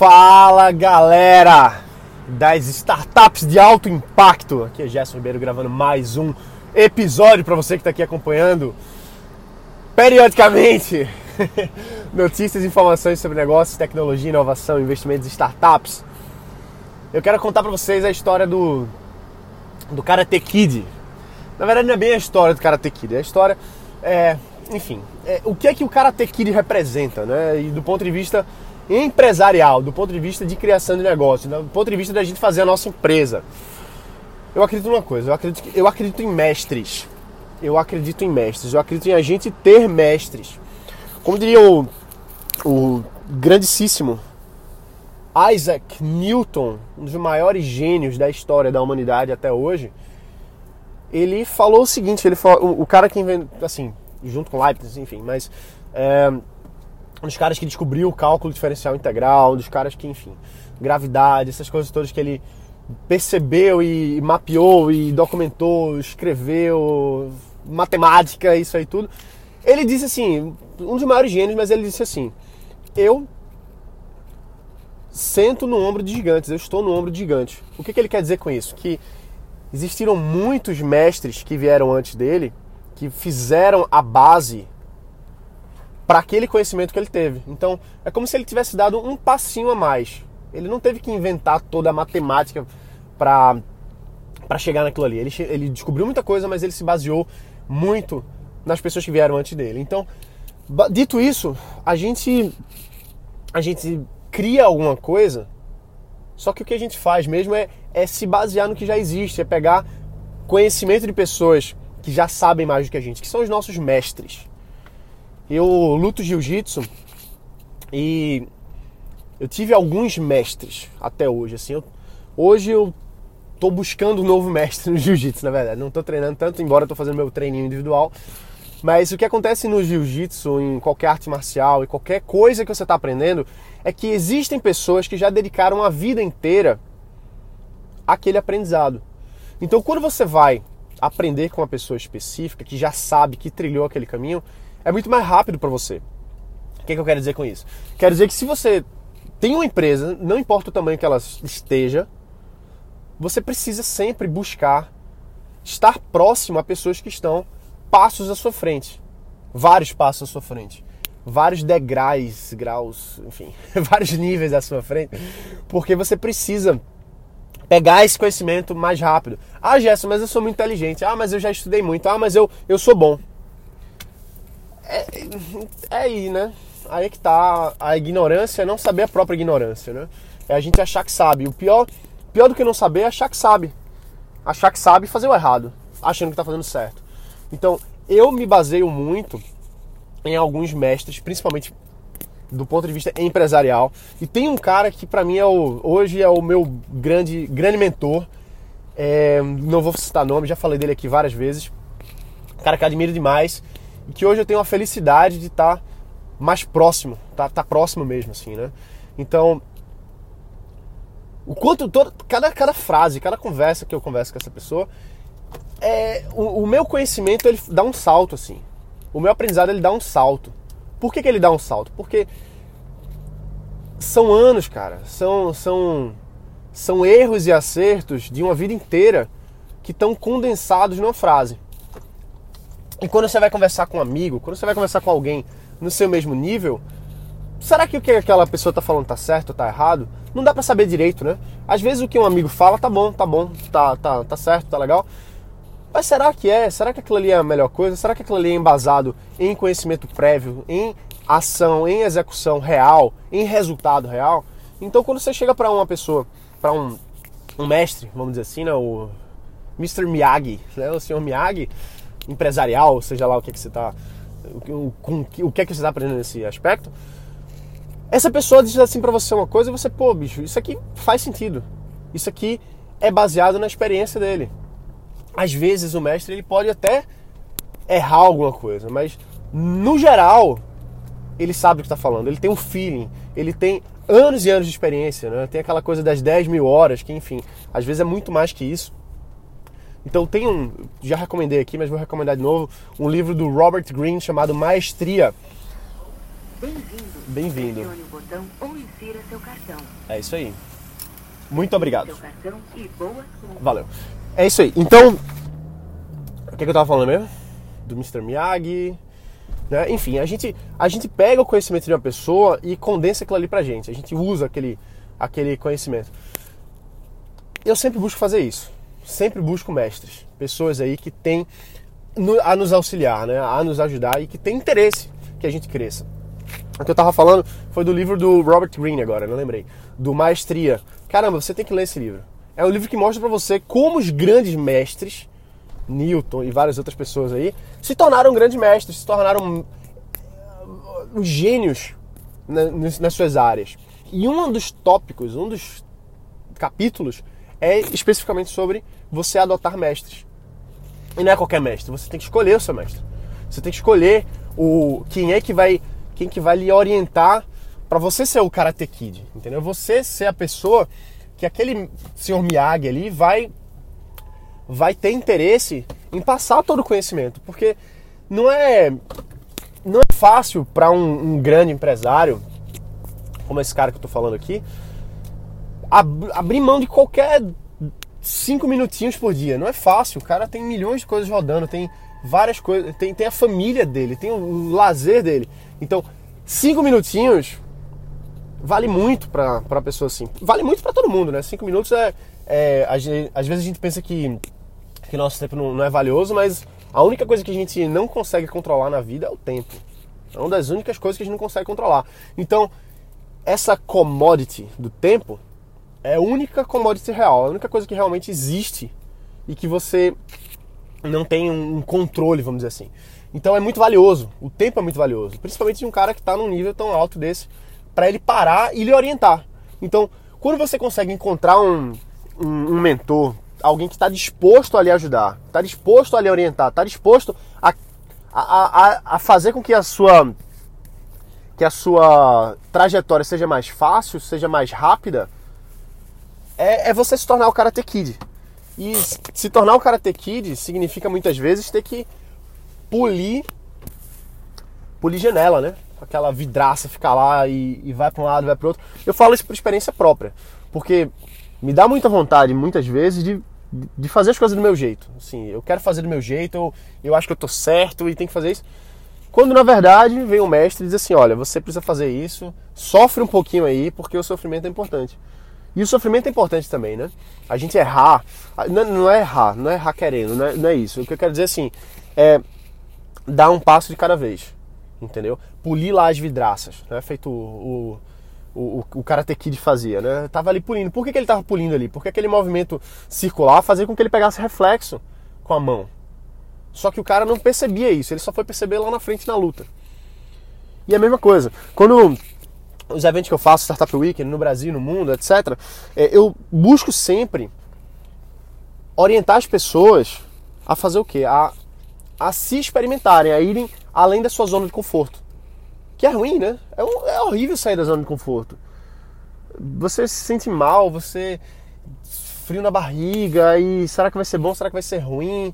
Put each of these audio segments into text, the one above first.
Fala galera das startups de alto impacto. Aqui é Gerson Ribeiro gravando mais um episódio para você que está aqui acompanhando periodicamente notícias e informações sobre negócios, tecnologia, inovação, investimentos e startups. Eu quero contar para vocês a história do do Karate Kid. Na verdade não é bem a história do Karate Kid, é a história é, enfim, é, o que é que o Karate Kid representa, né? E do ponto de vista empresarial, do ponto de vista de criação de negócio, do ponto de vista da gente fazer a nossa empresa. Eu acredito numa coisa, eu acredito, eu acredito em mestres. Eu acredito em mestres, eu acredito em a gente ter mestres. Como diria o, o grandíssimo Isaac Newton, um dos maiores gênios da história da humanidade até hoje, ele falou o seguinte, ele falou, o cara que inventou, assim, junto com Leibniz, enfim, mas é, um dos caras que descobriu o cálculo diferencial integral, um dos caras que, enfim, gravidade, essas coisas todas que ele percebeu e mapeou e documentou, escreveu, matemática, isso aí tudo. Ele disse assim, um dos maiores gênios, mas ele disse assim: Eu sento no ombro de gigantes, eu estou no ombro de gigantes. O que, que ele quer dizer com isso? Que existiram muitos mestres que vieram antes dele que fizeram a base para aquele conhecimento que ele teve. Então, é como se ele tivesse dado um passinho a mais. Ele não teve que inventar toda a matemática para para chegar naquilo ali. Ele, ele descobriu muita coisa, mas ele se baseou muito nas pessoas que vieram antes dele. Então, dito isso, a gente a gente cria alguma coisa, só que o que a gente faz mesmo é, é se basear no que já existe, é pegar conhecimento de pessoas que já sabem mais do que a gente, que são os nossos mestres. Eu luto jiu-jitsu e eu tive alguns mestres até hoje. Assim, eu, hoje eu tô buscando um novo mestre no jiu-jitsu, na verdade. Não tô treinando tanto, embora tô fazendo meu treininho individual. Mas o que acontece no jiu-jitsu, em qualquer arte marcial e qualquer coisa que você está aprendendo, é que existem pessoas que já dedicaram a vida inteira àquele aprendizado. Então, quando você vai aprender com uma pessoa específica que já sabe, que trilhou aquele caminho, é muito mais rápido para você. O que, é que eu quero dizer com isso? Quero dizer que se você tem uma empresa, não importa o tamanho que ela esteja, você precisa sempre buscar estar próximo a pessoas que estão passos à sua frente. Vários passos à sua frente. Vários degraus, graus, enfim, vários níveis à sua frente. Porque você precisa pegar esse conhecimento mais rápido. Ah, Gerson, mas eu sou muito inteligente. Ah, mas eu já estudei muito. Ah, mas eu, eu sou bom. É, é aí, né? Aí é que tá. A ignorância é não saber a própria ignorância, né? É a gente achar que sabe. O pior, pior do que não saber é achar que sabe. Achar que sabe e fazer o errado, achando que tá fazendo certo. Então, eu me baseio muito em alguns mestres, principalmente do ponto de vista empresarial. E tem um cara que para mim é o, hoje é o meu grande, grande mentor. É, não vou citar nome, já falei dele aqui várias vezes. Cara que admiro demais e que hoje eu tenho a felicidade de estar tá mais próximo, tá, tá próximo mesmo, assim, né? Então, o quanto todo, cada, cada frase, cada conversa que eu converso com essa pessoa, é, o, o, meu conhecimento ele dá um salto, assim. O meu aprendizado ele dá um salto. Por que, que ele dá um salto? Porque são anos, cara, são, são, são erros e acertos de uma vida inteira que estão condensados numa frase. E quando você vai conversar com um amigo, quando você vai conversar com alguém no seu mesmo nível, será que o que aquela pessoa tá falando tá certo ou tá errado? Não dá para saber direito, né? Às vezes o que um amigo fala tá bom, tá bom, tá, tá, tá certo, tá legal. Mas será que é? Será que aquilo ali é a melhor coisa? Será que aquilo ali é embasado em conhecimento prévio, em ação, em execução real, em resultado real? Então quando você chega para uma pessoa, para um, um mestre, vamos dizer assim, né, o Mr. Miyagi, né, o senhor Miyagi, empresarial, seja lá o que, que você está. O, o, o que é que você está aprendendo nesse aspecto. Essa pessoa diz assim para você uma coisa e você, pô, bicho, isso aqui faz sentido. Isso aqui é baseado na experiência dele. Às vezes o mestre ele pode até errar alguma coisa, mas no geral ele sabe o que está falando, ele tem um feeling, ele tem anos e anos de experiência, né? tem aquela coisa das 10 mil horas, que enfim, às vezes é muito mais que isso. Então tem um, já recomendei aqui, mas vou recomendar de novo, um livro do Robert Greene chamado Maestria. Bem-vindo. Pressione o botão ou insira seu cartão. É isso aí. Muito obrigado. Seu cartão e. Valeu. É isso aí. Então, o que, que eu tava falando mesmo? Do Mr. Miyagi. Né? Enfim, a gente, a gente pega o conhecimento de uma pessoa e condensa aquilo ali pra gente. A gente usa aquele, aquele conhecimento. Eu sempre busco fazer isso. Sempre busco mestres. Pessoas aí que têm a nos auxiliar, né? a nos ajudar e que têm interesse que a gente cresça. O que eu tava falando foi do livro do Robert Greene agora, não lembrei. Do Maestria. Caramba, você tem que ler esse livro. É um livro que mostra pra você como os grandes mestres, Newton e várias outras pessoas aí, se tornaram grandes mestres, se tornaram uh, os gênios na- nas nas suas áreas. E um dos tópicos, um dos capítulos é especificamente sobre você adotar mestres. E não é qualquer mestre, você tem que escolher o seu mestre. Você tem que escolher o quem é que vai quem que vai lhe orientar para você ser o Karate Kid, entendeu? Você ser a pessoa que aquele senhor Miyagi ali vai vai ter interesse em passar todo o conhecimento, porque não é não é fácil para um, um grande empresário como esse cara que eu tô falando aqui ab- abrir mão de qualquer cinco minutinhos por dia. Não é fácil. O cara tem milhões de coisas rodando, tem várias coisas, tem, tem a família dele, tem o lazer dele. Então, cinco minutinhos vale muito pra, pra pessoa assim. Vale muito pra todo mundo, né? Cinco minutos é. é a gente- às vezes a gente pensa que, que nosso tempo não, é valioso, mas a única coisa que a gente não consegue controlar na vida é o tempo. É uma das únicas coisas que a gente não consegue controlar. Então, essa commodity do tempo é a única commodity real, a única coisa que realmente existe e que você não tem um controle, vamos dizer assim. Então é muito valioso, o tempo é muito valioso, principalmente de um cara que está num nível tão alto desse, para ele parar e lhe orientar. Então, quando você consegue encontrar um, um, um mentor, alguém que está disposto a lhe ajudar, está disposto a lhe orientar, está disposto a, a, a, a fazer com que a sua que a sua trajetória seja mais fácil, seja mais rápida, é, é você se tornar o Karate Kid. E se tornar o Karate Kid significa muitas vezes ter que polir polir janela, né? Aquela vidraça ficar lá e, e vai para um lado, vai para outro. Eu falo isso por experiência própria, porque me dá muita vontade, muitas vezes, de, de fazer as coisas do meu jeito. Assim, eu quero fazer do meu jeito, eu, eu acho que eu tô certo e tem que fazer isso. Quando na verdade vem o mestre e diz assim: olha, você precisa fazer isso, sofre um pouquinho aí, porque o sofrimento é importante. E o sofrimento é importante também, né? A gente errar, não, não é errar, não é errar querendo, não é, não é isso. O que eu quero dizer assim é dar um passo de cada vez, entendeu? Polir lá as vidraças, né? Feito o, o, o, o Karate Kid fazia, né? Tava ali polindo. Por que, que ele tava polindo ali? Porque aquele movimento circular fazia com que ele pegasse reflexo com a mão. Só que o cara não percebia isso, ele só foi perceber lá na frente na luta. E a mesma coisa, quando os eventos que eu faço, Startup Weekend, no Brasil, no mundo, etc., é, eu busco sempre orientar as pessoas a fazer o quê? A, a se experimentarem, a irem além da sua zona de conforto. Que é ruim, né? É, é horrível sair da zona de conforto. Você se sente mal, você frio na barriga e será que vai ser bom, será que vai ser ruim?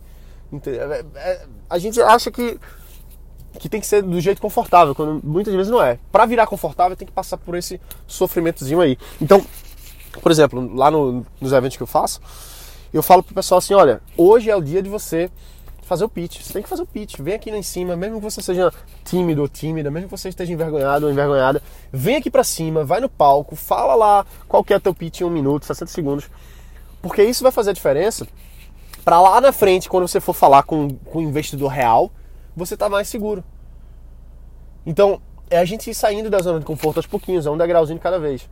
É- é- A gente acha que que tem que ser do jeito confortável, quando muitas vezes não é. Para virar confortável tem que passar por esse sofrimentozinho aí. Então, por exemplo, lá no- nos eventos que eu faço, eu falo pro pessoal assim, olha, hoje é o dia de você fazer o pitch. Você tem que fazer o pitch. Vem aqui lá em cima, mesmo que você seja tímido ou tímida, mesmo que você esteja envergonhado ou envergonhada, vem aqui pra cima, vai no palco, fala lá qual que é o teu pitch em um minuto, 60 segundos. Porque isso vai fazer a diferença para lá na frente, quando você for falar com, com um investidor real, você tá mais seguro. Então, é a gente ir saindo da zona de conforto aos pouquinhos, é um degrauzinho de cada vez.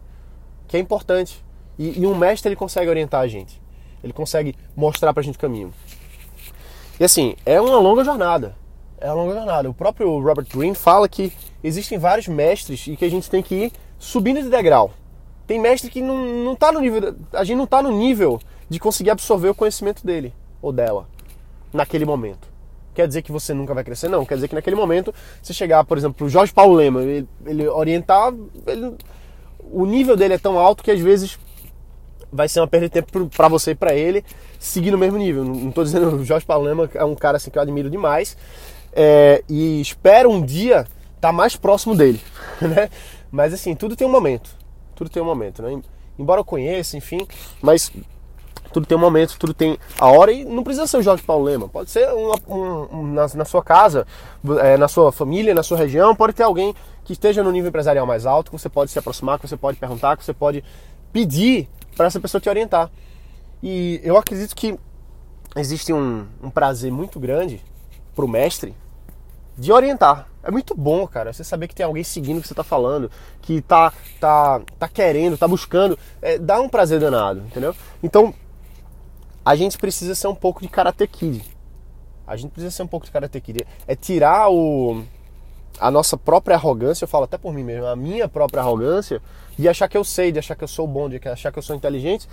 Que é importante. E, e um mestre ele consegue orientar a gente. Ele consegue mostrar pra gente o caminho. E assim, é uma longa jornada. É uma longa jornada. O próprio Robert Greene fala que existem vários mestres e que a gente tem que ir subindo de degrau. Tem mestre que não, não tá no nível. A gente não tá no nível de conseguir absorver o conhecimento dele ou dela naquele momento. Quer dizer que você nunca vai crescer? Não. Quer dizer que naquele momento, você chegar, por exemplo, pro Jorge Paulo Lema, ele, ele orientar, ele- o nível dele é tão alto que às vezes vai ser uma perda de tempo para você e para ele seguir no mesmo nível. Não estou dizendo o Jorge Paulo Lema é um cara assim que eu admiro demais é, e espero um dia tá mais próximo dele, né? Mas assim, tudo tem um momento. Tudo tem um momento, né? Embora eu conheça, enfim, mas tudo tem um momento, tudo tem a hora e não precisa ser o Jorge Paulo Lema. Pode ser um, um, na, na, sua casa, é, na sua família, na sua região, pode ter alguém que esteja no nível empresarial mais alto, que você pode se aproximar, que você pode perguntar, que você pode pedir para essa pessoa te orientar. E eu acredito que existe um, um prazer muito grande para o mestre de orientar. É muito bom, cara, você saber que tem alguém seguindo o que você está falando, que tá, tá, tá querendo, tá buscando. É, dá um prazer danado, entendeu? Então, a gente precisa ser um pouco de Karate Kid. A gente precisa ser um pouco de Karate Kid. É tirar o, a nossa própria arrogância, eu falo até por mim mesmo, a minha própria arrogância, de achar que eu sei, de achar que eu sou bom, de achar que eu sou inteligente,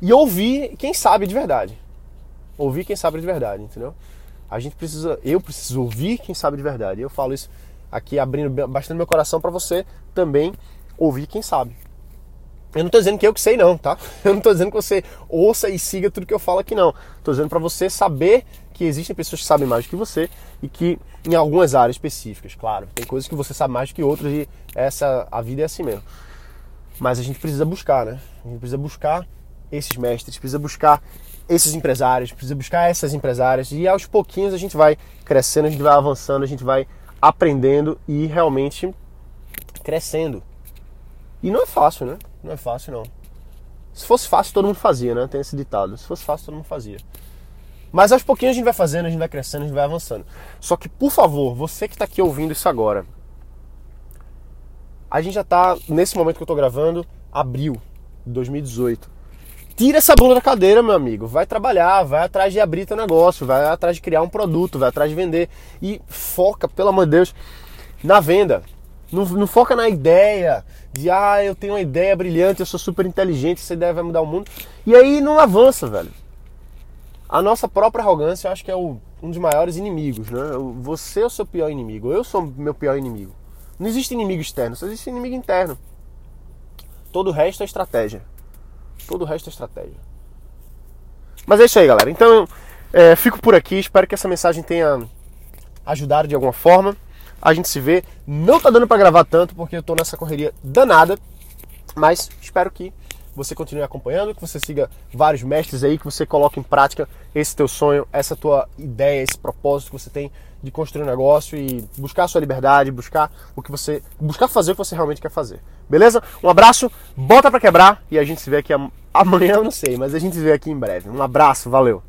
e ouvir quem sabe de verdade. Ouvir quem sabe de verdade, entendeu? A gente precisa, eu preciso ouvir quem sabe de verdade. Eu falo isso aqui abrindo bastante meu coração para você também ouvir quem sabe. Eu não estou dizendo que eu que sei não, tá? Eu não estou dizendo que você ouça e siga tudo que eu falo aqui não. Estou dizendo para você saber que existem pessoas que sabem mais do que você e que em algumas áreas específicas, claro, tem coisas que você sabe mais do que outras e essa a vida é assim mesmo. Mas a gente precisa buscar, né? A gente precisa buscar esses mestres, precisa buscar esses empresários, precisa buscar essas empresárias e aos pouquinhos a gente vai crescendo, a gente vai avançando, a gente vai aprendendo e realmente crescendo. E não é fácil, né? Não é fácil não. Se fosse fácil todo mundo fazia, né? Tem esse ditado. Se fosse fácil todo mundo fazia. Mas aos pouquinhos a gente vai fazendo, a gente vai crescendo, a gente vai avançando. Só que, por favor, você que está aqui ouvindo isso agora, a gente já está, nesse momento que eu estou gravando, abril de 2018. Tira essa bunda da cadeira, meu amigo. Vai trabalhar, vai atrás de abrir teu negócio, vai atrás de criar um produto, vai atrás de vender. E foca, pelo amor de Deus, na venda. Não, não, foca na ideia de, ah, eu tenho uma ideia brilhante, eu sou super inteligente, essa ideia vai mudar o mundo. E aí não avança, velho. A nossa própria arrogância, eu acho que é o, um dos maiores inimigos, né? Você é o seu pior inimigo, eu sou meu pior inimigo. Não existe inimigo externo, só existe inimigo interno. Todo o resto é estratégia. Todo o resto é estratégia. Mas é isso aí, galera. Então, é, fico por aqui. Espero que essa mensagem tenha ajudado de alguma forma. A gente se vê. Não tá dando para gravar tanto porque eu tô nessa correria danada. Mas espero que você continue acompanhando, que você siga vários mestres aí, que você coloque em prática esse teu sonho, essa tua ideia, esse propósito que você tem de construir um negócio e buscar a sua liberdade, buscar o que você, buscar fazer o que você realmente quer fazer. Beleza? Um abraço, bota para quebrar e a gente se vê aqui amanhã, eu não sei, mas a gente se vê aqui em breve. Um abraço, valeu.